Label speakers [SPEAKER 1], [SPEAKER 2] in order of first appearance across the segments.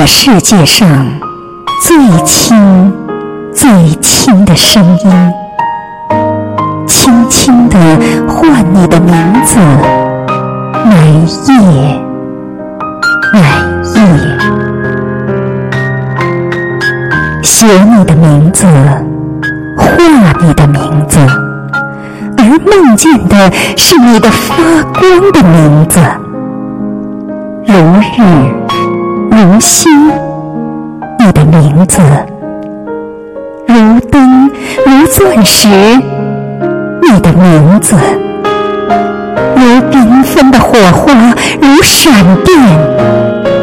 [SPEAKER 1] 了世界上最轻、最轻的声音，轻轻地唤你的名字，来夜，来夜，写你的名字，画你的名字，而梦见的是你的发光的名字，如日。如星，你的名字；如灯，如钻石，你的名字；如缤纷的火花，如闪电，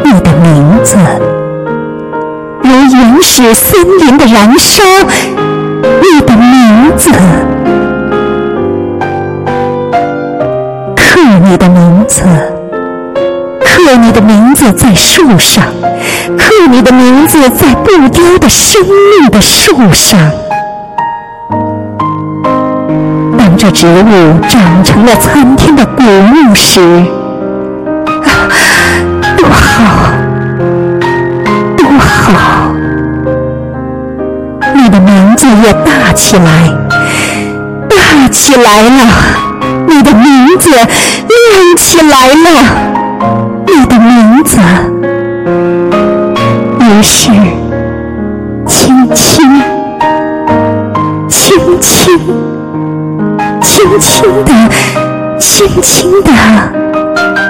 [SPEAKER 1] 你的名字；如原始森林的燃烧，你的名字。刻你的名字。刻你的名字在树上，刻你的名字在不凋的生命的树上。当这植物长成了参天的古木时，啊，多好，多好！你的名字也大起来，大起来了，你的名字亮起来了。的名字也是轻轻轻轻轻轻的轻轻的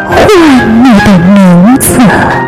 [SPEAKER 1] 唤你的名字